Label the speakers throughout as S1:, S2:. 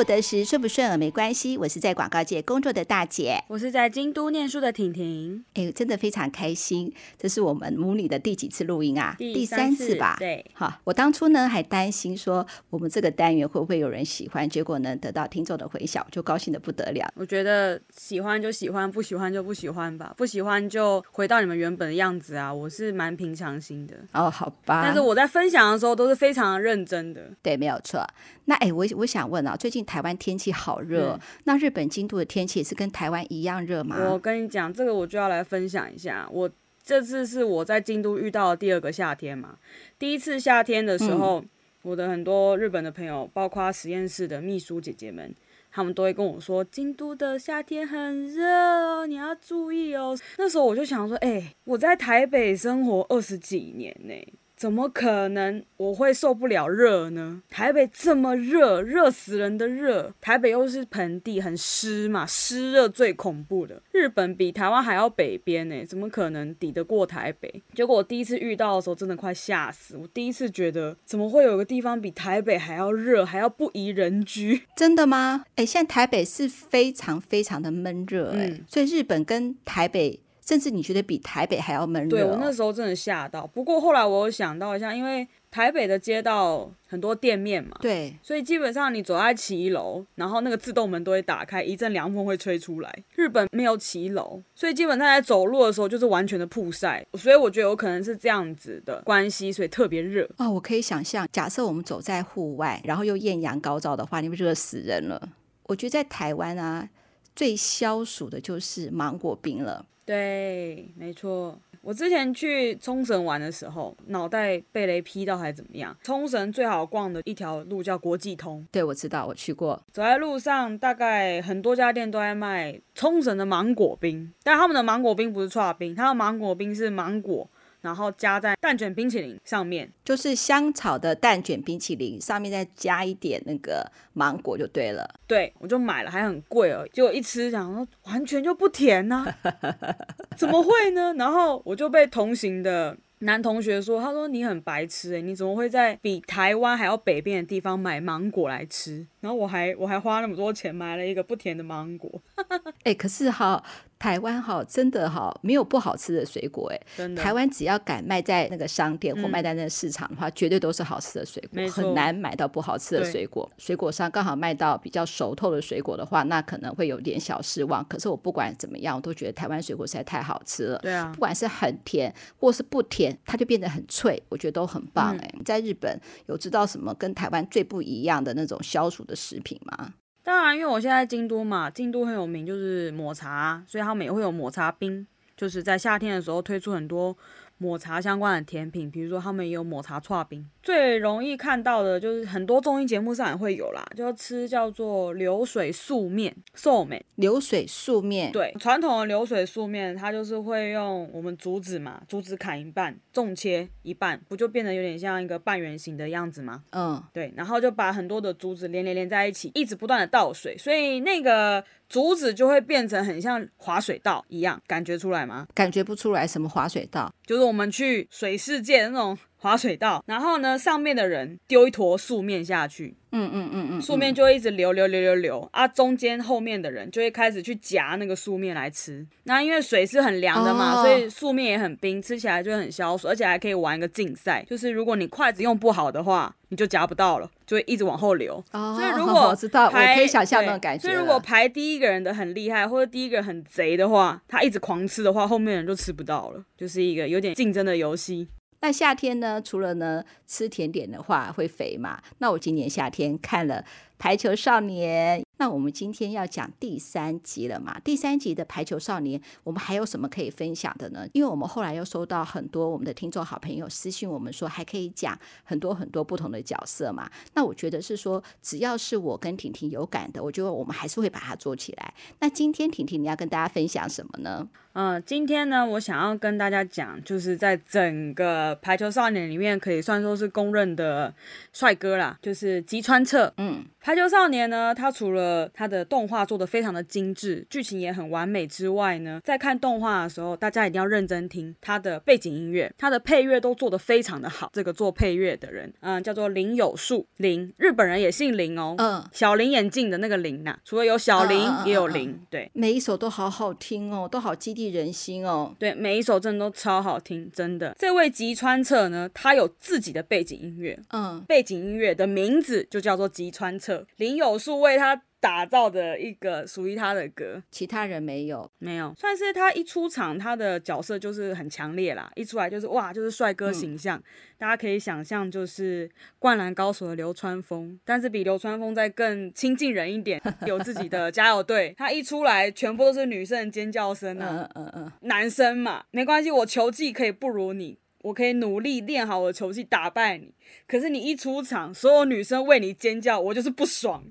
S1: 过得时顺不顺耳没关系，我是在广告界工作的大姐，
S2: 我是在京都念书的婷婷。
S1: 哎，真的非常开心，这是我们母女的第几次录音啊？
S2: 第三次，
S1: 第三次吧？
S2: 对，
S1: 好，我当初呢还担心说我们这个单元会不会有人喜欢，结果呢得到听众的回响，就高兴的不得了。
S2: 我觉得喜欢就喜欢，不喜欢就不喜欢吧，不喜欢就回到你们原本的样子啊！我是蛮平常心的
S1: 哦，好吧。
S2: 但是我在分享的时候都是非常认真的，
S1: 对，没有错。那哎，我我想问啊，最近台湾天气好热，嗯，那日本京都的天气也是跟台湾一样热吗？
S2: 我跟你讲，这个我就要来分享一下。我这次是我在京都遇到的第二个夏天嘛。第一次夏天的时候，嗯，我的很多日本的朋友，包括实验室的秘书姐姐们，他们都会跟我说，京都的夏天很热哦，你要注意哦。那时候我就想说，哎，我在台北生活二十几年呢。怎么可能我会受不了热呢？台北这么热，热死人的热。台北又是盆地，很湿嘛，湿热最恐怖的。日本比台湾还要北边呢，怎么可能抵得过台北？结果我第一次遇到的时候，真的快吓死。我第一次觉得，怎么会有个地方比台北还要热，还要不宜人居？
S1: 真的吗？哎，现在台北是非常非常的闷热，哎、嗯，所以日本跟台北。甚至你觉得比台北还要闷热？
S2: 对，我那时候真的吓到。不过后来我有想到一下，因为台北的街道很多店面嘛，
S1: 对，
S2: 所以基本上你走在骑楼，然后那个自动门都会打开，一阵凉风会吹出来。日本没有骑楼，所以基本上在走路的时候就是完全的曝晒，所以我觉得有可能是这样子的关系，所以特别热。
S1: 哦，我可以想象，假设我们走在户外，然后又艳阳高照的话，你们热死人了。我觉得在台湾啊，最消暑的就是芒果冰了。
S2: 对，没错。我之前去冲绳玩的时候，脑袋被雷劈到还是怎么样？冲绳最好逛的一条路叫国际通。
S1: 对，我知道，我去过。
S2: 走在路上，大概很多家店都在卖冲绳的芒果冰，但他们的芒果冰不是串冰，他的芒果冰是芒果。然后加在蛋卷冰淇淋上面，
S1: 就是香草的蛋卷冰淇淋，上面再加一点那个芒果就对了。
S2: 对，我就买了，还很贵哦。结果一吃，想说完全就不甜呢、啊，怎么会呢？然后我就被同行的男同学说，他说你很白痴诶，你怎么会在比台湾还要北边的地方买芒果来吃？然后我还我还花那么多钱买了一个不甜的芒果。
S1: 哎，可是哈。台湾哈，真的哈，没有不好吃的水果哎。台湾只要敢卖在那个商店或卖在那个市场的话，嗯，绝对都是好吃的水果，很难买到不好吃的水果。水果商刚好卖到比较熟透的水果的话，那可能会有点小失望。可是我不管怎么样，我都觉得台湾水果实在太好吃了。
S2: 对啊，
S1: 不管是很甜或是不甜，它就变得很脆，我觉得都很棒哎。嗯，在日本有知道什么跟台湾最不一样的那种消暑的食品吗？
S2: 当然，因为我现在京都嘛，京都很有名就是抹茶，所以他们也会有抹茶冰，就是在夏天的时候推出很多。抹茶相关的甜品，比如说他们也有抹茶串冰，最容易看到的就是很多综艺节目上也会有啦，就吃叫做流水素面，寿面。
S1: 流水素面，
S2: 对，传统的流水素面，它就是会用我们竹子嘛，竹子砍一半，纵切一半，不就变得有点像一个半圆形的样子吗？嗯，对，然后就把很多的竹子连连连在一起，一直不断的倒水，所以那个。竹子就会变成很像滑水道一样，感觉出来吗？
S1: 感觉不出来，什么滑水道？
S2: 就是我们去水世界那种滑水道，然后呢，上面的人丢一坨素面下去。嗯嗯嗯嗯，素面就会一直流流流流流啊，中间后面的人就会开始去夹那个素面来吃。那因为水是很凉的嘛，哦、所以素面也很冰，吃起来就很消暑，而且还可以玩一个竞赛，就是如果你筷子用不好的话，你就夹不到了，就会一直往后流。哦，所以如果
S1: 我知道，我可以想象那种感觉。
S2: 所以如果排第一个人的很厉害，或者第一个人很贼的话，他一直狂吃的话，后面人就吃不到了，就是一个有点竞争的游戏。
S1: 那夏天呢？除了呢吃甜点的话会肥嘛？那我今年夏天看了《排球少年》。那我们今天要讲第三集了嘛？第三集的《排球少年》，我们还有什么可以分享的呢？因为我们后来又收到很多我们的听众好朋友私信我们说，还可以讲很多很多不同的角色嘛。那我觉得是说，只要是我跟婷婷有感的，我觉得我们还是会把它做起来。那今天婷婷你要跟大家分享什么呢？
S2: 嗯，今天呢，我想要跟大家讲，就是在整个《排球少年》里面，可以算说是公认的帅哥啦，就是吉川彻。嗯。排球少年呢，他除了他的动画做的非常的精致，剧情也很完美之外呢，在看动画的时候，大家一定要认真听他的背景音乐，他的配乐都做的非常的好。这个做配乐的人，嗯，叫做林有树，林，日本人也姓林哦，嗯，小林眼镜的那个林呐、啊，除了有小林，嗯、也有林，嗯、对，
S1: 每一首都好好听哦，都好激励人心哦，
S2: 对，每一首真的都超好听，真的。这位吉川彻呢，他有自己的背景音乐，嗯，背景音乐的名字就叫做吉川彻，林有树为他。打造的一个属于他的歌，
S1: 其他人没有，
S2: 没有，算是他一出场，他的角色就是很强烈啦，一出来就是哇，就是帅哥形象，嗯、大家可以想象就是灌篮高手的流川枫，但是比流川枫再更亲近人一点，有自己的加油队，他一出来全部都是女生的尖叫声啊，嗯嗯嗯，男生嘛，没关系，我球技可以不如你。我可以努力练好我的球技，打败你。可是你一出场，所有女生为你尖叫，我就是不爽。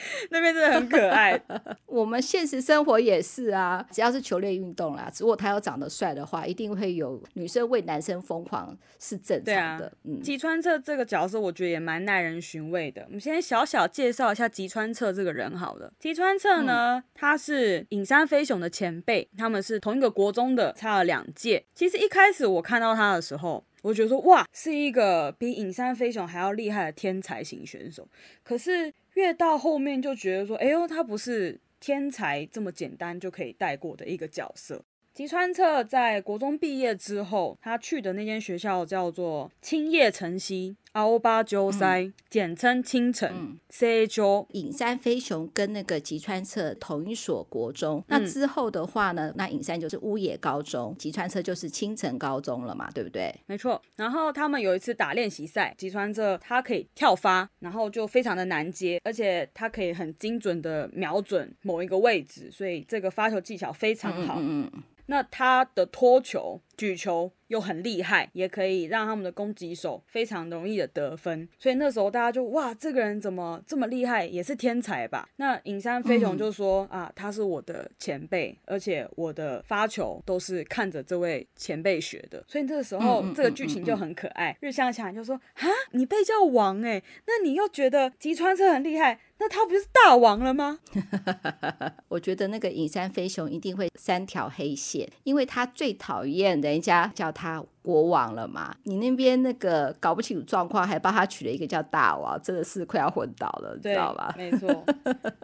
S2: 那边真的很可爱。
S1: 我们现实生活也是啊，只要是球类运动啦，如果他要长得帅的话，一定会有女生为男生疯狂，是正常的。啊、嗯，
S2: 吉川彻这个角色，我觉得也蛮耐人寻味的。我们先小小介绍一下吉川彻这个人好了。吉川彻呢，嗯、他是影山飞雄的前辈，他们是同一个国中的，差了两届。其实一开始我看到他的时候，我觉得说哇，是一个比影山飞雄还要厉害的天才型选手。可是。越到后面就觉得说，哎呦，他不是天才这么简单就可以带过的一个角色。吉川彻在国中毕业之后，他去的那间学校叫做青叶城西。奥巴鸠塞，嗯、简称青城。C H O
S1: 影山飞雄跟那个吉川彻同一所国中，嗯、那之后的话呢，那隐山就是乌野高中，吉川彻就是青城高中了嘛，对不对？
S2: 没错。然后他们有一次打练习赛，吉川彻他可以跳发，然后就非常的难接，而且他可以很精准的瞄准某一个位置，所以这个发球技巧非常好。嗯，嗯，嗯。那他的托球、举球又很厉害，也可以让他们的攻击手非常容易的得分。所以那时候大家就哇，这个人怎么这么厉害？也是天才吧？那影山飞雄就说、嗯、啊，他是我的前辈，而且我的发球都是看着这位前辈学的。所以这个时候、嗯、这个剧情就很可爱。日向强就说啊，你被叫王哎，那你又觉得吉川是很厉害？那他不就是大王了吗？
S1: 我觉得那个隐山飞熊一定会三条黑线，因为他最讨厌人家叫他。国王了嘛？你那边那个搞不清楚状况，还帮他取了一个叫大王，真的是快要昏倒了，对知道吧？
S2: 没错，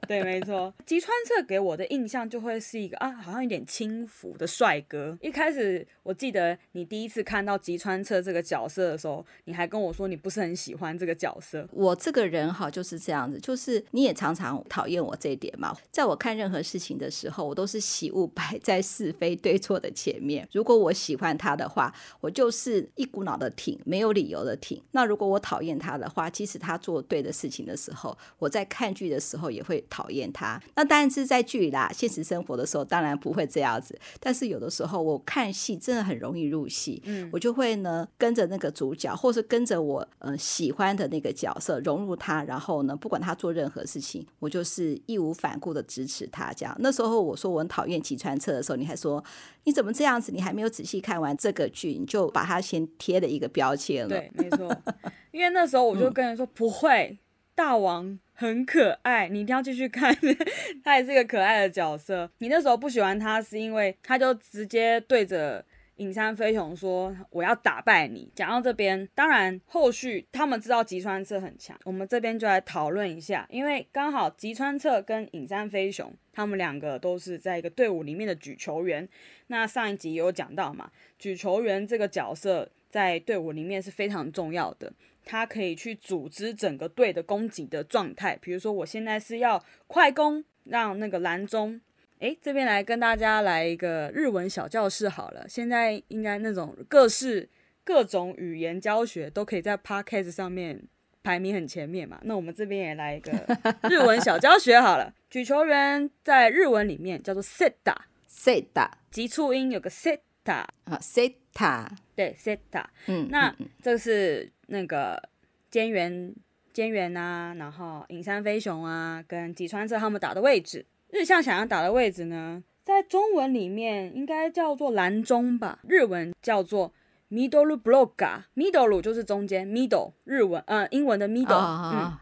S2: 对，没错。吉川彻给我的印象就会是一个啊，好像有点轻浮的帅哥。一开始我记得你第一次看到吉川彻这个角色的时候，你还跟我说你不是很喜欢这个角色。
S1: 我这个人哈就是这样子，就是你也常常讨厌我这一点嘛。在我看任何事情的时候，我都是喜恶摆在是非对错的前面。如果我喜欢他的话，我。就是一股脑的挺，没有理由的挺。那如果我讨厌他的话，即使他做对的事情的时候，我在看剧的时候也会讨厌他。那当然是在剧里啦，现实生活的时候当然不会这样子。但是有的时候我看戏真的很容易入戏，嗯，我就会呢跟着那个主角，或是跟着我呃喜欢的那个角色融入他，然后呢不管他做任何事情，我就是义无反顾的支持他。这样那时候我说我很讨厌吉川彻的时候，你还说你怎么这样子？你还没有仔细看完这个剧，你就。把他先贴了一个标签了。
S2: 对，没错。因为那时候我就跟人说，嗯、不会，大王很可爱，你一定要继续看，他也是一个可爱的角色。你那时候不喜欢他，是因为他就直接对着影山飞雄说：“我要打败你。”讲到这边，当然后续他们知道吉川彻很强，我们这边就来讨论一下，因为刚好吉川彻跟影山飞雄他们两个都是在一个队伍里面的举球员。那上一集有讲到嘛，举球员这个角色在队伍里面是非常重要的，他可以去组织整个队的攻击的状态。比如说，我现在是要快攻，让那个蓝中，诶，这边来跟大家来一个日文小教室好了。现在应该那种各式各种语言教学都可以在 Podcast 上面排名很前面嘛。那我们这边也来一个 日文小教学好了。举球员在日文里面叫做 Seta，Seta。急促音有个 seta
S1: 啊，seta
S2: 对 seta，嗯，那这是那个菅原菅原啊，然后影山飞雄啊，跟吉川彻他们打的位置，日向想要打的位置呢，在中文里面应该叫做蓝中吧，日文叫做 middle blocker，middle 就是中间，middle 日文呃英文的 middle，、哦、嗯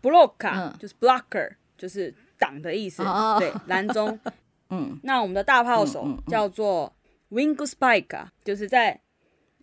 S2: blocker、
S1: 嗯、
S2: 就是 blocker，就是挡的意思。
S1: 哦、
S2: 对，蓝中。
S1: 嗯，
S2: 那我们的大炮手叫做 wing spike，、
S1: 嗯、
S2: 就是在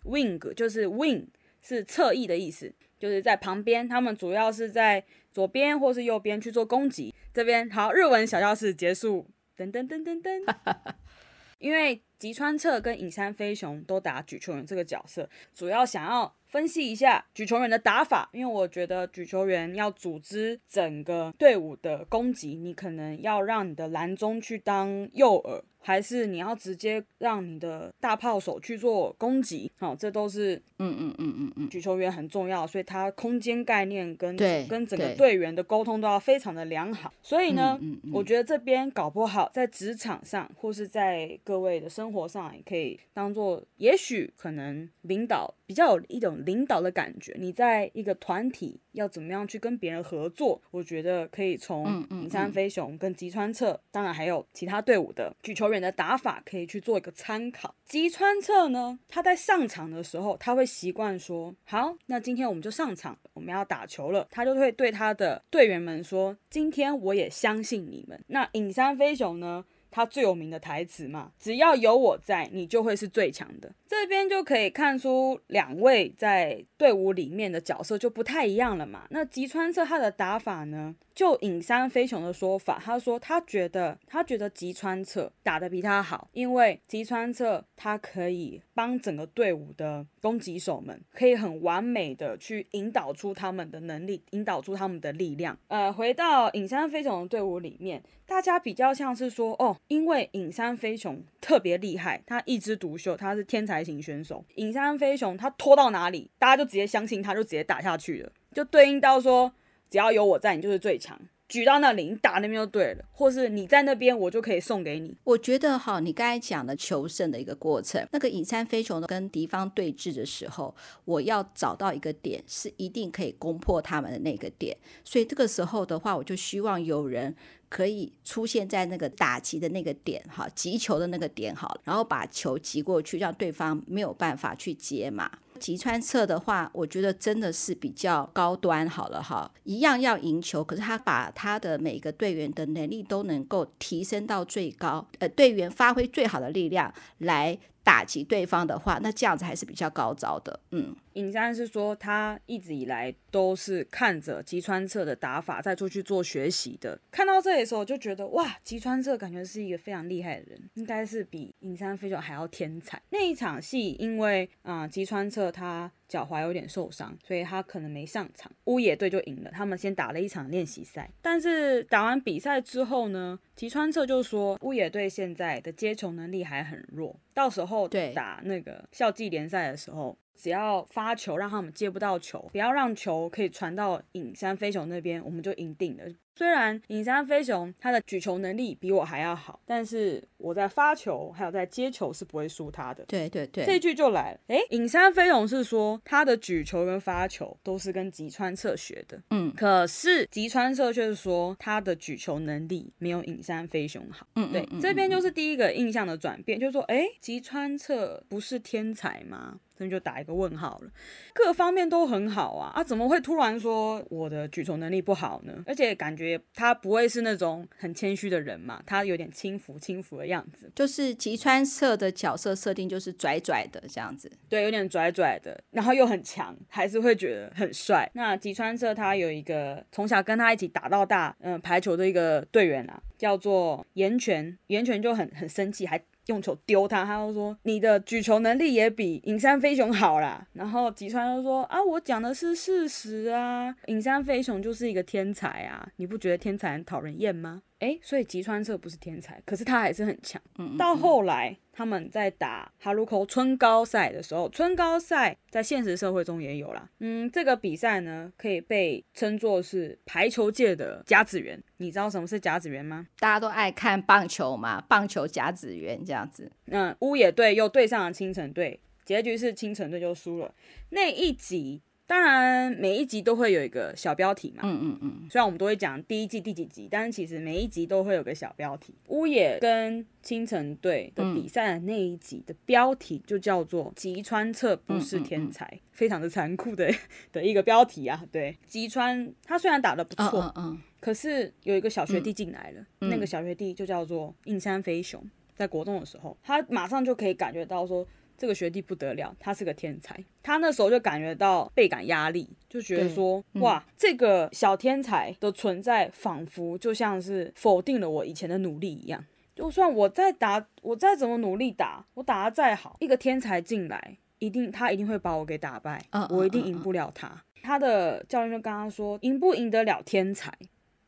S2: wing，就是 wing 是侧翼的意思，就是在旁边，他们主要是在左边或是右边去做攻击。这边好，日文小教室结束。噔噔噔噔噔，因为吉川彻跟影山飞雄都打举球员这个角色，主要想要。分析一下举球员的打法，因为我觉得举球员要组织整个队伍的攻击，你可能要让你的蓝中去当诱饵，还是你要直接让你的大炮手去做攻击？好，这都是嗯嗯嗯嗯嗯举球员很重要，所以他空间概念跟跟整个队员的沟通都要非常的良好。所以呢，嗯嗯嗯我觉得这边搞不好在职场上或是在各位的生活上，也可以当做，也许可能领导比较有一种。领导的感觉，你在一个团体要怎么样去跟别人合作？我觉得可以从影山飞雄跟吉川彻，当然还有其他队伍的举球员的打法，可以去做一个参考。吉川彻呢，他在上场的时候，他会习惯说：“好，那今天我们就上场，我们要打球了。”他就会对他的队员们说：“今天我也相信你们。”那影山飞雄呢？他最有名的台词嘛，只要有我在，你就会是最强的。这边就可以看出两位在队伍里面的角色就不太一样了嘛。那吉川彻他的打法呢？就影山飞雄的说法，他说他觉得他觉得吉川彻打得比他好，因为吉川彻他可以帮整个队伍的攻击手们可以很完美的去引导出他们的能力，引导出他们的力量。呃，回到影山飞雄的队伍里面，大家比较像是说，哦，因为影山飞雄特别厉害，他一枝独秀，他是天才型选手。影山飞雄他拖到哪里，大家就直接相信他，就直接打下去了，就对应到说。只要有我在，你就是最强。举到那里，你打那边就对了，或是你在那边，我就可以送给你。
S1: 我觉得哈，你刚才讲的求胜的一个过程，那个影山飞雄跟敌方对峙的时候，我要找到一个点，是一定可以攻破他们的那个点。所以这个时候的话，我就希望有人可以出现在那个打击的那个点，哈，击球的那个点，好，然后把球击过去，让对方没有办法去接嘛。吉川策的话，我觉得真的是比较高端好了哈，一样要赢球，可是他把他的每个队员的能力都能够提升到最高，呃，队员发挥最好的力量来打击对方的话，那这样子还是比较高招的，嗯。
S2: 影山是说，他一直以来都是看着吉川彻的打法再出去做学习的。看到这里的时候，就觉得哇，吉川彻感觉是一个非常厉害的人，应该是比尹山飞雄还要天才。那一场戏，因为啊、呃，吉川彻他脚踝有点受伤，所以他可能没上场。乌野队就赢了，他们先打了一场练习赛。但是打完比赛之后呢，吉川彻就说，乌野队现在的接球能力还很弱，到时候打那个校际联赛的时候。只要发球让他们接不到球，不要让球可以传到影山飞雄那边，我们就赢定了。虽然影山飞雄他的举球能力比我还要好，但是我在发球还有在接球是不会输他的。
S1: 对对对，
S2: 这句就来了。哎，影山飞雄是说他的举球跟发球都是跟吉川彻学的。嗯，可是吉川彻却是说他的举球能力没有影山飞雄好。嗯，对，这边就是第一个印象的转变，就是说，哎，吉川彻不是天才吗？这就打一个问号了。各方面都很好啊，啊，怎么会突然说我的举球能力不好呢？而且感觉。他不会是那种很谦虚的人嘛，他有点轻浮轻浮的样子，
S1: 就是吉川社的角色设定就是拽拽的这样子，
S2: 对，有点拽拽的，然后又很强，还是会觉得很帅。那吉川社他有一个从小跟他一起打到大，嗯、呃，排球的一个队员啊，叫做岩泉，岩泉就很很生气，还。用球丢他，他就说你的举球能力也比影山飞雄好啦。然后吉川就说啊，我讲的是事实啊，影山飞雄就是一个天才啊，你不觉得天才很讨人厌吗？诶，所以吉川彻不是天才，可是他还是很强。嗯嗯嗯，到后来他们在打哈鲁口春高赛的时候，春高赛在现实社会中也有啦。嗯，这个比赛呢，可以被称作是排球界的甲子园。你知道什么是甲子园吗？
S1: 大家都爱看棒球嘛，棒球甲子园这样子。
S2: 嗯，乌野队又对上了青城队，结局是青城队就输了。那一集当然每一集都会有一个小标题嘛。
S1: 嗯嗯嗯。
S2: 虽然我们都会讲第一季第几集，但是其实每一集都会有个小标题。乌野跟青城队的比赛的那一集的标题就叫做“吉川彻不是天才”，嗯嗯嗯，非常的残酷的 的一个标题啊。对，吉川他虽然打的不错，嗯，嗯，嗯，可是有一个小学弟进来了，嗯，那个小学弟就叫做印山飞雄。在国中的时候，他马上就可以感觉到说这个学弟不得了，他是个天才。他那时候就感觉到倍感压力，就觉得说，嗯、哇，这个小天才的存在，仿佛就像是否定了我以前的努力一样。就算我再打，我再怎么努力打，我打的再好，一个天才进来，一定他一定会把我给打败，嗯、我一定赢不了他。他的教练就跟他说，赢不赢得了天才，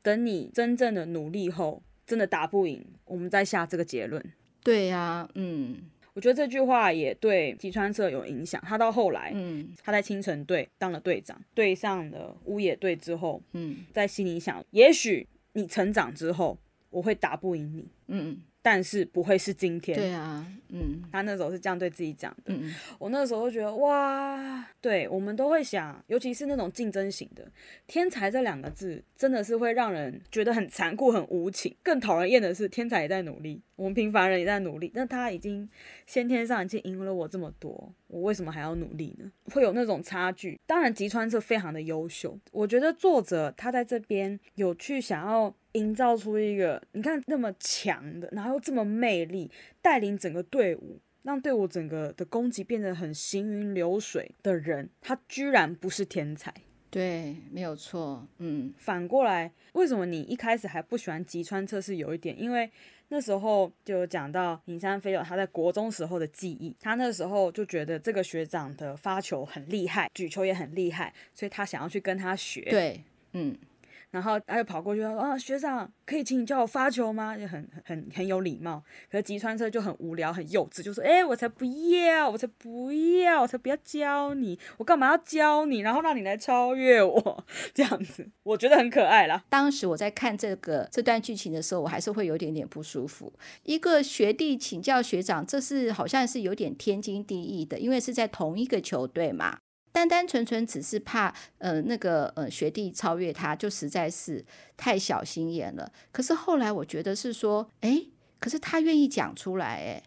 S2: 等你真正的努力后。真的打不赢，我们再下这个结论。
S1: 对呀、啊，嗯，
S2: 我觉得这句话也对吉川彻有影响。他到后来，嗯，他在青城队当了队长，对上了乌野队之后，嗯，在心里想，也许你成长之后，我会打不赢你，嗯。但是不会是今天。
S1: 对啊，嗯，
S2: 他那时候是这样对自己讲的。
S1: 嗯，
S2: 我那时候就觉得哇，对，我们都会想，尤其是那种竞争型的天才这两个字，真的是会让人觉得很残酷、很无情。更讨人厌的是，天才也在努力，我们平凡人也在努力，那他已经先天上已经赢了我这么多，我为什么还要努力呢？会有那种差距。当然，吉川是非常的优秀，我觉得作者他在这边有去想要。营造出一个你看那么强的，然后又这么魅力，带领整个队伍，让队伍整个的攻击变得很行云流水的人，他居然不是天才。
S1: 对，没有错。嗯，
S2: 反过来，为什么你一开始还不喜欢吉川测试有一点，因为那时候就有讲到尹山飞友他在国中时候的记忆，他那时候就觉得这个学长的发球很厉害，举球也很厉害，所以他想要去跟他学。
S1: 对，嗯。
S2: 然后他就跑过去说：“啊，学长，可以请你教我发球吗？”就很很很有礼貌。可是吉川彻就很无聊、很幼稚，就说：“哎，我才不要，我才不要，我才不要教你，我干嘛要教你？然后让你来超越我，这样子，我觉得很可爱啦。”
S1: 当时我在看这个这段剧情的时候，我还是会有点点不舒服。一个学弟请教学长，这是好像是有点天经地义的，因为是在同一个球队嘛。单单纯纯只是怕，呃，那个呃学弟超越他，就实在是太小心眼了。可是后来我觉得是说，哎，可是他愿意讲出来，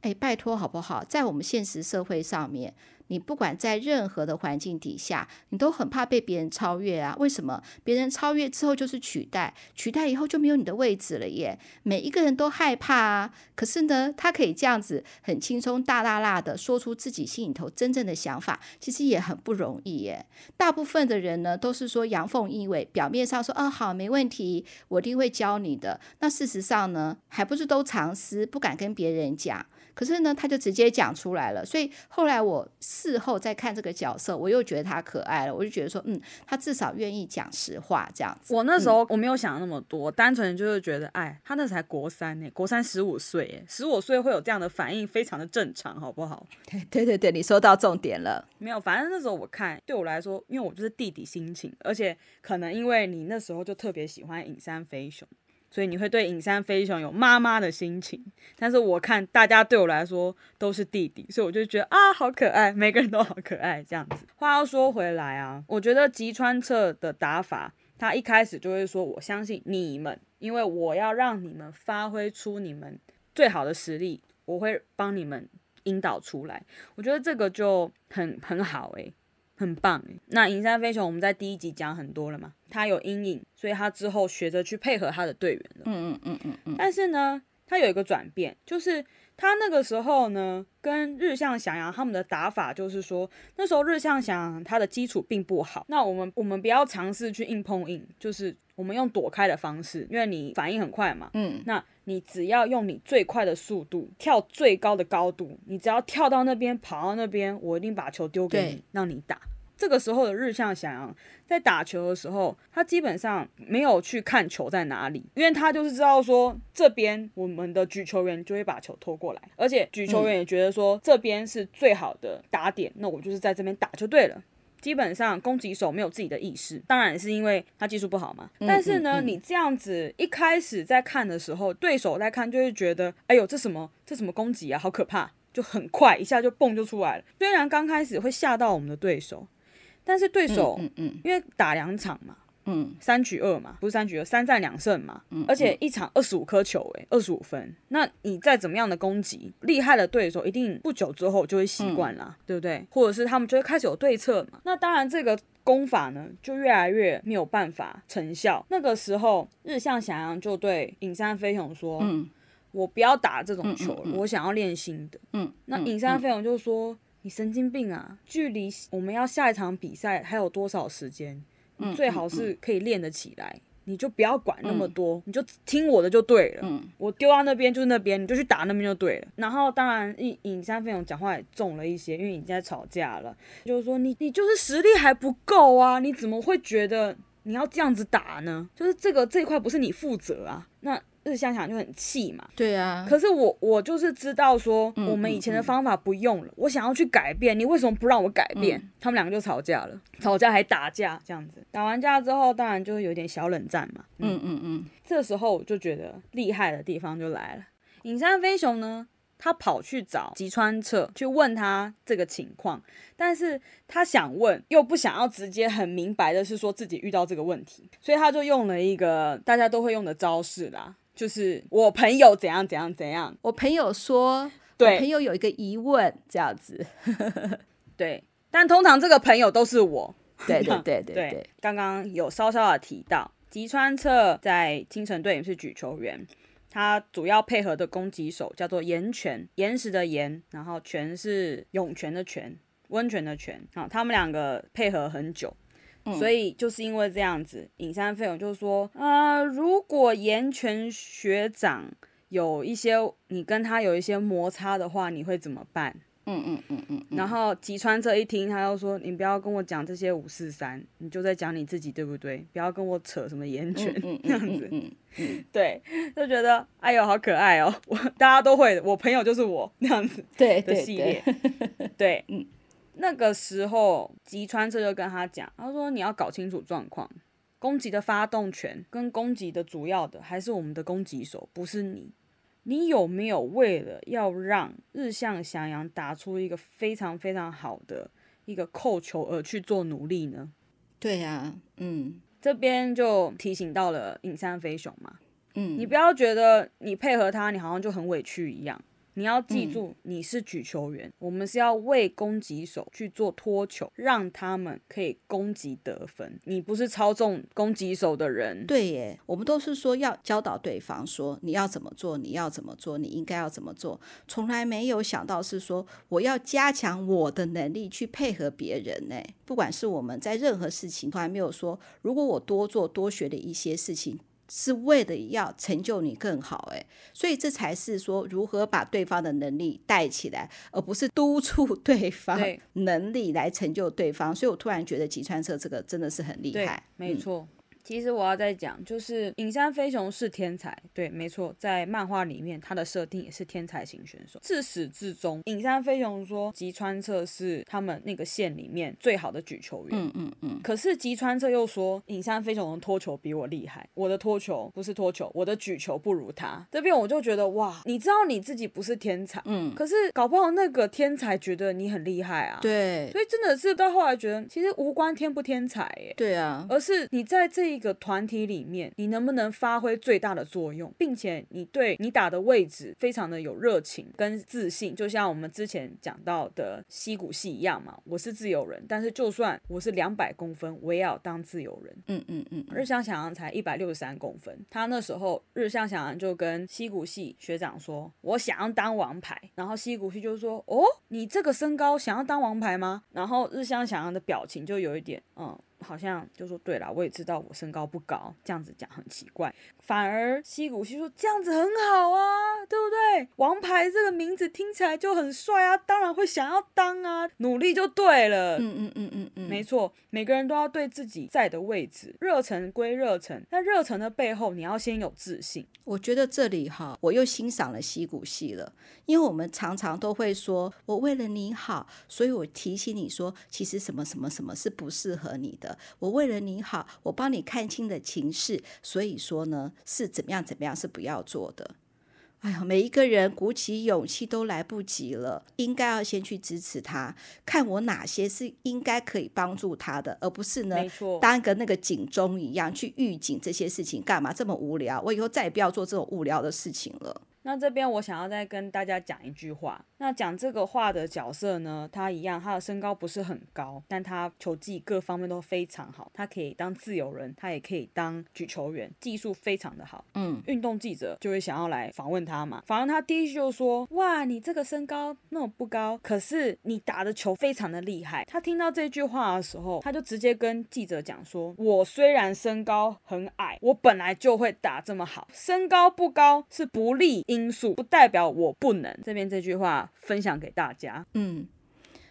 S1: 哎，哎，拜托好不好？在我们现实社会上面。你不管在任何的环境底下，你都很怕被别人超越啊？为什么？别人超越之后就是取代，取代以后就没有你的位置了耶！每一个人都害怕啊。可是呢，他可以这样子很轻松大大大的说出自己心里头真正的想法，其实也很不容易耶。大部分的人呢，都是说阳奉阴违，表面上说啊好没问题，我一定会教你的。那事实上呢，还不是都藏私，不敢跟别人讲。可是呢，他就直接讲出来了，所以后来我事后再看这个角色，我又觉得他可爱了，我就觉得说，嗯，他至少愿意讲实话这样子。
S2: 我那时候我没有想那么多，嗯、单纯就是觉得，哎，他那才国三呢，国三十五岁，十五岁会有这样的反应，非常的正常，好不好？
S1: 对对对对，你说到重点了。
S2: 没有，反正那时候我看，对我来说，因为我就是弟弟心情，而且可能因为你那时候就特别喜欢影山飞雄。所以你会对影山飞雄有妈妈的心情，但是我看大家对我来说都是弟弟，所以我就觉得啊，好可爱，每个人都好可爱这样子。话要说回来啊，我觉得吉川彻的打法，他一开始就会说，我相信你们，因为我要让你们发挥出你们最好的实力，我会帮你们引导出来。我觉得这个就很很好诶、很棒。那影山飞雄，我们在第一集讲很多了嘛，他有阴影，所以他之后学着去配合他的队员了。
S1: 嗯嗯嗯嗯嗯。
S2: 但是呢，他有一个转变，就是他那个时候呢，跟日向翔阳他们的打法，就是说那时候日向翔阳他的基础并不好。那我们我们不要尝试去硬碰硬，就是我们用躲开的方式，因为你反应很快嘛。
S1: 嗯。
S2: 那你只要用你最快的速度跳最高的高度，你只要跳到那边跑到那边，我一定把球丢给你，让你打。这个时候的日向翔阳在打球的时候，他基本上没有去看球在哪里，因为他就是知道说这边我们的举球员就会把球拖过来，而且举球员也觉得说这边是最好的打点，那我就是在这边打就对了。基本上攻击手没有自己的意识，当然是因为他技术不好嘛。但是呢，你这样子一开始在看的时候，对手在看就会觉得，哎呦，这什么这什么攻击啊，好可怕，就很快一下就蹦就出来了。虽然刚开始会吓到我们的对手。但是对手，
S1: 嗯嗯，
S2: 因为打两场嘛。
S1: 嗯，
S2: 三局二嘛，不是三局二，三战两胜嘛。
S1: 嗯，
S2: 而且一场二十五颗球，欸，哎，二十五分。那你再怎么样的攻击，厉害的对手一定不久之后就会习惯啦，嗯，对不对？或者是他们就会开始有对策嘛。那当然，这个攻法呢，就越来越没有办法成效。那个时候，日向翔阳就对影山飞雄说：“嗯，我不要打这种球了，嗯嗯嗯，我想要练新的。”嗯，那影山飞雄就说：“嗯，你神经病啊！距离我们要下一场比赛还有多少时间？”你最好是可以练得起来，嗯嗯嗯，你就不要管那么多，嗯，你就听我的就对了。嗯，我丢到那边就是那边，你就去打那边就对了。然后当然，影影山飞雄讲话也重了一些，因为你在吵架了，就是说你你就是实力还不够啊，你怎么会觉得你要这样子打呢？就是这个这一块不是你负责啊，那。日向想就很气嘛，
S1: 对啊。
S2: 可是我我就是知道说，我们以前的方法不用了，嗯嗯嗯，我想要去改变，你为什么不让我改变？嗯、他们两个就吵架了，吵架还打架这样子。打完架之后，当然就有点小冷战嘛。嗯嗯嗯。这时候我就觉得厉害的地方就来了，影山飞雄呢，他跑去找吉川彻去问他这个情况，但是他想问又不想要直接很明白的是说自己遇到这个问题，所以他就用了一个大家都会用的招式啦。就是我朋友怎样怎样怎样，
S1: 我朋友说，对，我朋友有一个疑问，这样子，
S2: 对，但通常这个朋友都是我，
S1: 对对 对对
S2: 对。刚刚有稍稍的提到，吉川彻在京城队也是举球员，他主要配合的攻击手叫做岩泉，岩石的岩，然后泉是涌泉的泉，温泉的泉，好，他们两个配合很久。所以就是因为这样子，尹山飞勇就说啊、呃，如果岩泉学长有一些你跟他有一些摩擦的话，你会怎么办？嗯嗯嗯嗯。然后吉川这一听，他又说：“你不要跟我讲这些五四三，你就在讲你自己，对不对？不要跟我扯什么岩泉 这样子。”嗯嗯。对，就觉得哎呦好可爱哦，我大家都会，我朋友就是我那样子。对的系列。对，嗯。那个时候，吉川彻就跟他讲，他说：“你要搞清楚状况，攻击的发动权跟攻击的主要的还是我们的攻击手，不是你。你有没有为了要让日向翔阳打出一个非常非常好的一个扣球而去做努力呢？”
S1: 对呀、啊，嗯，
S2: 这边就提醒到了影山飞雄嘛，嗯，你不要觉得你配合他，你好像就很委屈一样。你要记住，你是举球员，嗯，我们是要为攻击手去做拖球，让他们可以攻击得分。你不是操纵攻击手的人。
S1: 对耶，我们都是说要教导对方，说你要怎么做，你要怎么做，你应该要怎么做，从来没有想到是说我要加强我的能力去配合别人呢。不管是我们在任何事情，从来没有说，如果我多做多学的一些事情。是为了要成就你更好，哎，所以这才是说如何把对方的能力带起来，而不是督促对方能力来成就对方。所以我突然觉得吉川彻这个真的是很厉害，
S2: 没错。嗯其实我要再讲，就是影山飞雄是天才，对，没错，在漫画里面他的设定也是天才型选手。自始至终，影山飞雄说吉川彻是他们那个县里面最好的举球员。嗯嗯嗯。可是吉川彻又说影山飞雄的拖球比我厉害，我的拖球不是拖球，我的举球不如他。这边我就觉得哇，你知道你自己不是天才，嗯，可是搞不好那个天才觉得你很厉害啊。
S1: 对。
S2: 所以真的是到后来觉得其实无关天不天才，耶。
S1: 对啊。
S2: 而是你在这一。一个团体里面，你能不能发挥最大的作用，并且你对你打的位置非常的有热情跟自信，就像我们之前讲到的西谷系一样嘛。我是自由人，但是就算我是两百公分，我也要当自由人。嗯嗯嗯。日向翔阳才一百六十三公分，他那时候日向翔阳就跟西谷系学长说：“我想要当王牌。”然后西谷系就说：“哦，你这个身高想要当王牌吗？”然后日向翔阳的表情就有一点嗯。好像就说对了，我也知道我身高不高，这样子讲很奇怪。反而西谷西说这样子很好啊，对不对？王牌这个名字听起来就很帅啊，当然会想要当啊，努力就对了。嗯嗯嗯嗯嗯，没错，每个人都要对自己在的位置热忱归热忱，但热忱的背后你要先有自信。
S1: 我觉得这里哈，我又欣赏了西谷系了，因为我们常常都会说我为了你好，所以我提醒你说，其实什么什么什么是不适合你的。我为了你好，我帮你看清了情势，所以说呢，是怎么样怎么样是不要做的。哎呀，每一个人鼓起勇气都来不及了，应该要先去支持他，看我哪些是应该可以帮助他的，而不是呢，当个那个警钟一样去预警这些事情干嘛？这么无聊，我以后再也不要做这种无聊的事情了。
S2: 那这边我想要再跟大家讲一句话。那讲这个话的角色呢，他一样，他的身高不是很高，但他球技各方面都非常好。他可以当自由人，他也可以当举球员，技术非常的好。嗯，运动记者就会想要来访问他嘛。访问他第一句就说：“哇，你这个身高那么不高，可是你打的球非常的厉害。”他听到这句话的时候，他就直接跟记者讲说：“我虽然身高很矮，我本来就会打这么好。身高不高是不利因。”因素不代表我不能。这边这句话分享给大家。
S1: 嗯，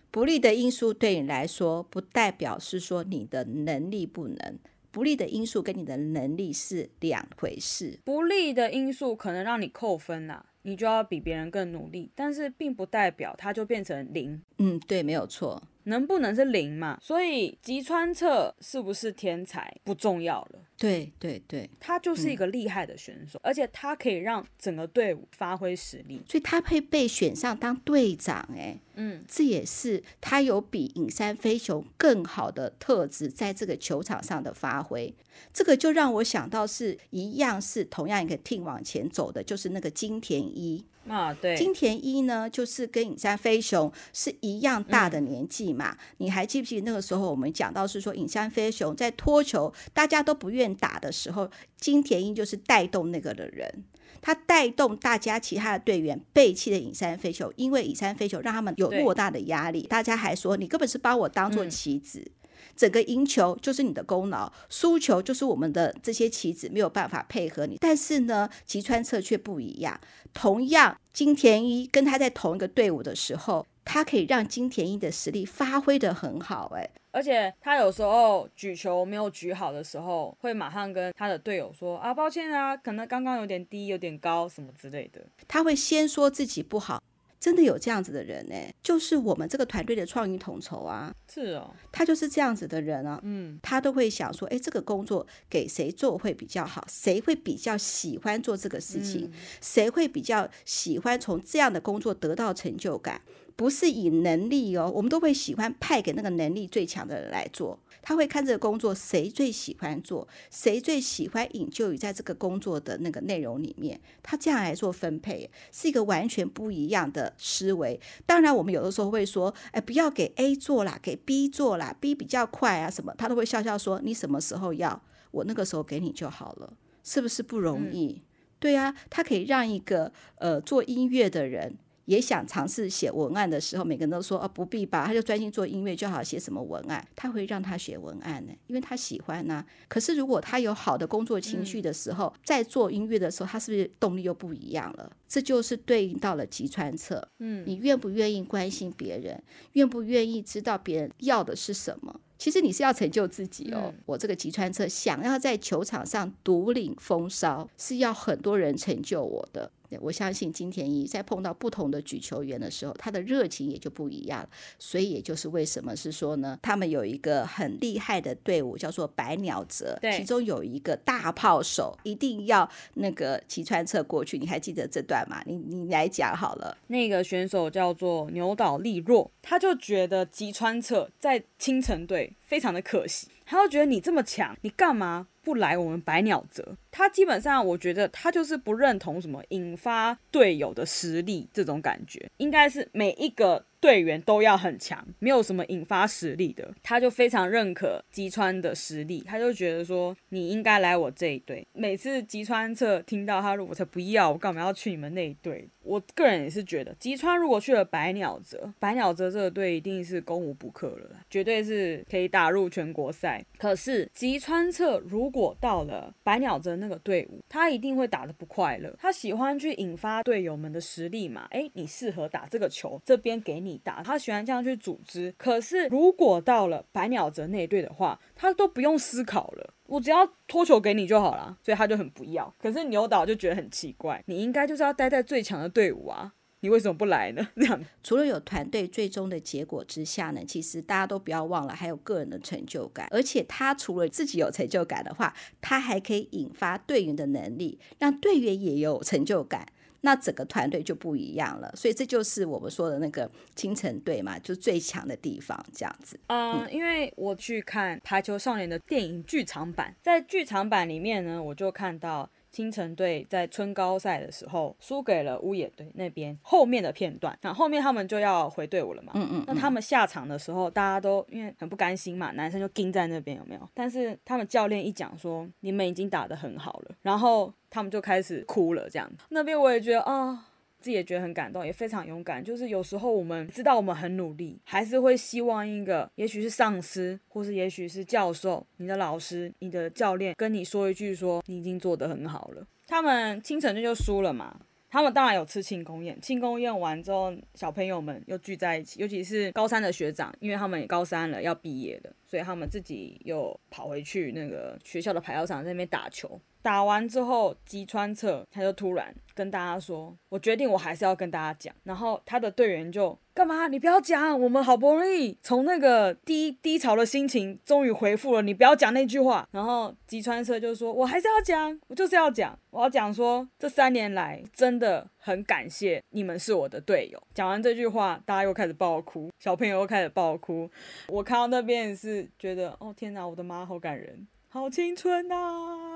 S1: 不利的因素对你来说，不代表是说你的能力不能。不利的因素跟你的能力是两回事。
S2: 不利的因素可能让你扣分呐、啊，你就要比别人更努力，但是并不代表它就变成零。
S1: 嗯，对，没有错。
S2: 能不能是零嘛？所以吉川彻是不是天才不重要了。
S1: 对对对，
S2: 他就是一个厉害的选手，嗯，而且他可以让整个队伍发挥实力，
S1: 所以他会被选上当队长。哎，嗯，这也是他有比影山飞雄更好的特质，在这个球场上的发挥。这个就让我想到是一样，是同样一个 team 往前走的，就是那个金田一。
S2: 啊，对，
S1: 金田一呢，就是跟影山飞雄是一样大的年纪嘛。嗯、你还记不记得那个时候我们讲到是说，影山飞雄在脱球大家都不愿打的时候，金田一就是带动那个的人，他带动大家其他的队员背弃了影山飞雄，因为影山飞雄让他们有偌大的压力，大家还说你根本是把我当做棋子。嗯整个赢球就是你的功劳，输球就是我们的这些棋子没有办法配合你。但是呢，吉川彻却不一样。同样，金田一跟他在同一个队伍的时候，他可以让金田一的实力发挥得很好。哎，
S2: 而且他有时候举球没有举好的时候，会马上跟他的队友说：“啊，抱歉啊，可能刚刚有点低，有点高，什么之类的。”
S1: 他会先说自己不好。真的有这样子的人呢，就是我们这个团队的创意统筹啊，
S2: 是哦，
S1: 他就是这样子的人啊，嗯，他都会想说，哎，这个工作给谁做会比较好，谁会比较喜欢做这个事情，谁会比较喜欢从这样的工作得到成就感。不是以能力哦，我们都会喜欢派给那个能力最强的人来做。他会看这个工作谁最喜欢做，谁最喜欢引咎于在这个工作的那个内容里面，他这样来做分配，是一个完全不一样的思维。当然，我们有的时候会说，哎，不要给 A 做啦，给 B 做啦，B 比较快啊什么，他都会笑笑说，你什么时候要，我那个时候给你就好了，是不是不容易？嗯、对啊，他可以让一个呃做音乐的人。也想尝试写文案的时候，每个人都说：“哦，不必吧，他就专心做音乐就好。写什么文案，他会让他写文案呢？因为他喜欢呐、啊。可是如果他有好的工作情绪的时候，嗯、在做音乐的时候，他是不是动力又不一样了？这就是对应到了吉川彻。嗯，你愿不愿意关心别人？愿不愿意知道别人要的是什么？其实你是要成就自己哦。嗯、我这个吉川彻想要在球场上独领风骚，是要很多人成就我的。我相信金田一在碰到不同的举球员的时候，他的热情也就不一样。所以也就是为什么是说呢，他们有一个很厉害的队伍，叫做百鸟泽，对，其中有一个大炮手，一定要那个吉川彻过去。你还记得这段吗？你你来讲好了。
S2: 那个选手叫做牛岛利若，他就觉得吉川彻在青城队非常的可惜，他就觉得你这么强，你干嘛？不来我们百鸟泽，他基本上我觉得他就是不认同什么引发队友的实力这种感觉，应该是每一个。队员都要很强，没有什么引发实力的，他就非常认可吉川的实力，他就觉得说你应该来我这一队。每次吉川彻听到他，我才不要，我干嘛要去你们那一队？我个人也是觉得，吉川如果去了白鸟泽，白鸟泽这个队一定是攻无不克了，绝对是可以打入全国赛。可是吉川彻如果到了白鸟泽那个队伍，他一定会打得不快乐。他喜欢去引发队友们的实力嘛？诶，你适合打这个球，这边给你。打，他喜欢这样去组织。可是如果到了百鸟泽那一队的话，他都不用思考了，我只要托球给你就好了，所以他就很不要。可是牛岛就觉得很奇怪，你应该就是要待在最强的队伍啊，你为什么不来呢？这样
S1: 除了有团队最终的结果之下呢，其实大家都不要忘了还有个人的成就感。而且他除了自己有成就感的话，他还可以引发队员的能力，让队员也有成就感。那整个团队就不一样了。所以这就是我们说的那个青城队嘛，就最强的地方这样子。
S2: 嗯，嗯，因为我去看《排球少年》的电影剧场版，在剧场版里面呢，我就看到。倾城队在春高赛的时候输给了乌野队那边后面的片段，那后面他们就要回队伍了嘛。嗯嗯。那他们下场的时候，大家都因为很不甘心嘛，男生就盯在那边有没有？但是他们教练一讲说你们已经打得很好了，然后他们就开始哭了这样。那边我也觉得啊。哦自己也觉得很感动，也非常勇敢。就是有时候我们知道我们很努力，还是会希望一个，也许是上司，或是也许是教授、你的老师、你的教练跟你说一句说，你已经做得很好了。他们倾城队就输了嘛，他们当然有吃庆功宴。庆功宴完之后，小朋友们又聚在一起，尤其是高三的学长，因为他们也高三了，要毕业了，所以他们自己又跑回去那个学校的排球场在那边打球。打完之后，吉川彻他就突然跟大家说：“我决定，我还是要跟大家讲。”然后他的队员就：“干嘛？你不要讲，我们好不容易从那个低低潮的心情终于恢复了，你不要讲那句话。”然后吉川彻就说：“我还是要讲，我就是要讲，我要讲说这三年来真的很感谢你们是我的队友。”讲完这句话，大家又开始爆哭，小朋友又开始爆哭。我看到那边也是觉得：“哦天哪，我的妈，好感人，好青春呐、啊！”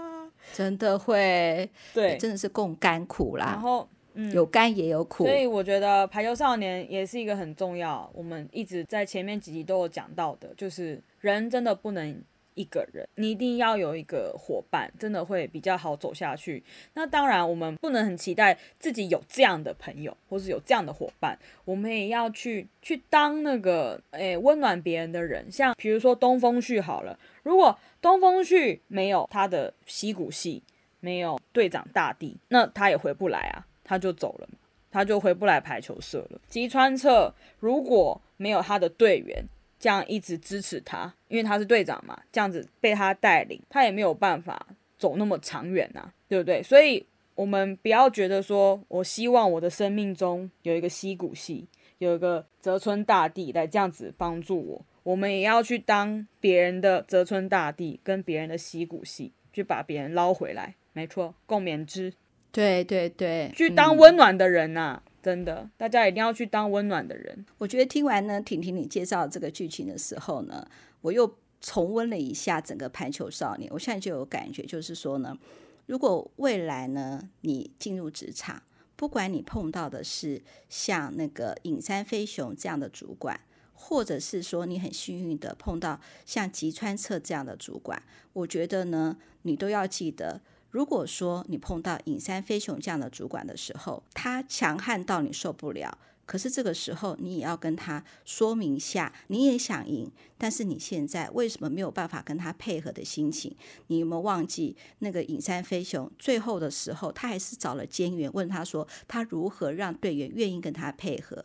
S1: 真的会，
S2: 对，
S1: 真的是共甘苦啦。
S2: 然后，嗯，
S1: 有甘也有苦。
S2: 所以我觉得《排球少年》也是一个很重要，我们一直在前面几集都有讲到的，就是人真的不能一个人，你一定要有一个伙伴，真的会比较好走下去。那当然，我们不能很期待自己有这样的朋友，或是有这样的伙伴，我们也要去去当那个诶温暖别人的人。像比如说东风旭好了，如果东风旭没有他的西谷系，没有队长大地，那他也回不来啊，他就走了，他就回不来排球社了。吉川彻如果没有他的队员这样一直支持他，因为他是队长嘛，这样子被他带领，他也没有办法走那么长远呐、啊，对不对？所以我们不要觉得说，我希望我的生命中有一个西谷系，有一个泽村大地来这样子帮助我。我们也要去当别人的泽村大地，跟别人的西谷系，去把别人捞回来。没错，共勉之。
S1: 对对对，
S2: 去当温暖的人呐、啊嗯，真的，大家一定要去当温暖的人。
S1: 我觉得听完呢，婷婷你介绍这个剧情的时候呢，我又重温了一下整个排球少年。我现在就有感觉，就是说呢，如果未来呢，你进入职场，不管你碰到的是像那个影山飞雄这样的主管。或者是说你很幸运的碰到像吉川彻这样的主管，我觉得呢，你都要记得，如果说你碰到影山飞雄这样的主管的时候，他强悍到你受不了，可是这个时候你也要跟他说明一下，你也想赢，但是你现在为什么没有办法跟他配合的心情？你有没有忘记那个影山飞雄最后的时候，他还是找了监员问他说，他如何让队员愿意跟他配合？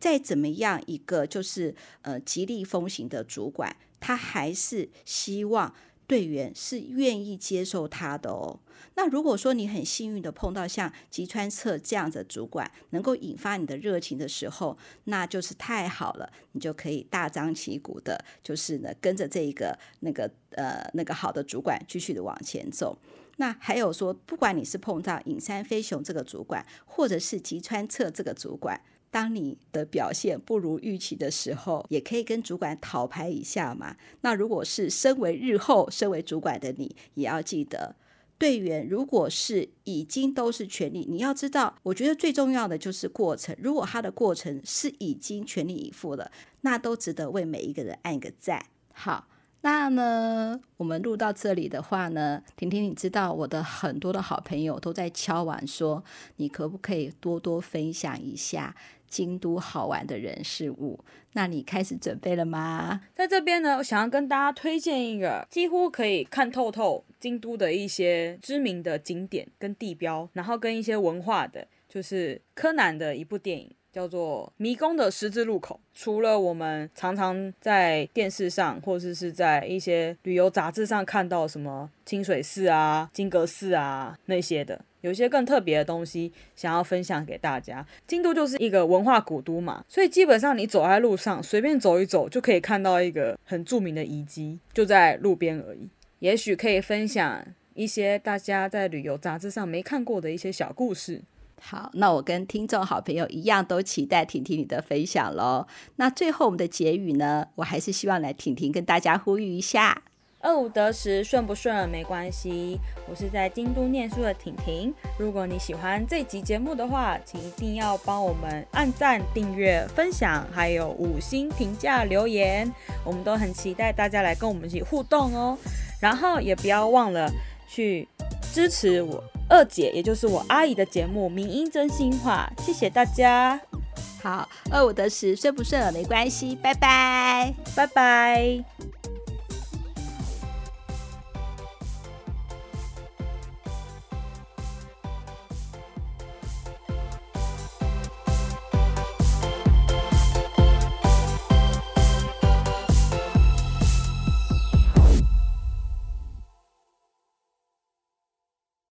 S1: 再怎么样一个就是呃极力风行的主管，他还是希望队员是愿意接受他的哦。那如果说你很幸运的碰到像吉川彻这样的主管，能够引发你的热情的时候，那就是太好了，你就可以大张旗鼓的，就是呢跟着这一个那个呃那个好的主管继续的往前走。那还有说，不管你是碰到影山飞雄这个主管，或者是吉川彻这个主管。当你的表现不如预期的时候，也可以跟主管讨牌一下嘛。那如果是身为日后身为主管的你，也要记得，队员如果是已经都是全力，你要知道，我觉得最重要的就是过程。如果他的过程是已经全力以赴了，那都值得为每一个人按个赞。好。那呢，我们录到这里的话呢，婷婷，你知道我的很多的好朋友都在敲碗说，你可不可以多多分享一下京都好玩的人事物？那你开始准备了吗？
S2: 在这边呢，我想要跟大家推荐一个几乎可以看透透京都的一些知名的景点跟地标，然后跟一些文化的，就是柯南的一部电影。叫做《迷宫的十字路口》。除了我们常常在电视上，或者是在一些旅游杂志上看到什么清水寺啊、金阁寺啊那些的，有一些更特别的东西想要分享给大家。京都就是一个文化古都嘛，所以基本上你走在路上，随便走一走就可以看到一个很著名的遗迹，就在路边而已。也许可以分享一些大家在旅游杂志上没看过的一些小故事。
S1: 好，那我跟听众好朋友一样，都期待婷婷你的分享喽。那最后我们的结语呢，我还是希望来婷婷跟大家呼吁一下。
S2: 二五得十，顺不顺没关系。我是在京都念书的婷婷。如果你喜欢这集节目的话，请一定要帮我们按赞、订阅、分享，还有五星评价留言。我们都很期待大家来跟我们一起互动哦。然后也不要忘了去支持我二姐，也就是我阿姨的节目《民音真心话》。谢谢大家。
S1: 好，二五得十，顺不顺耳没关系。拜拜，
S2: 拜拜。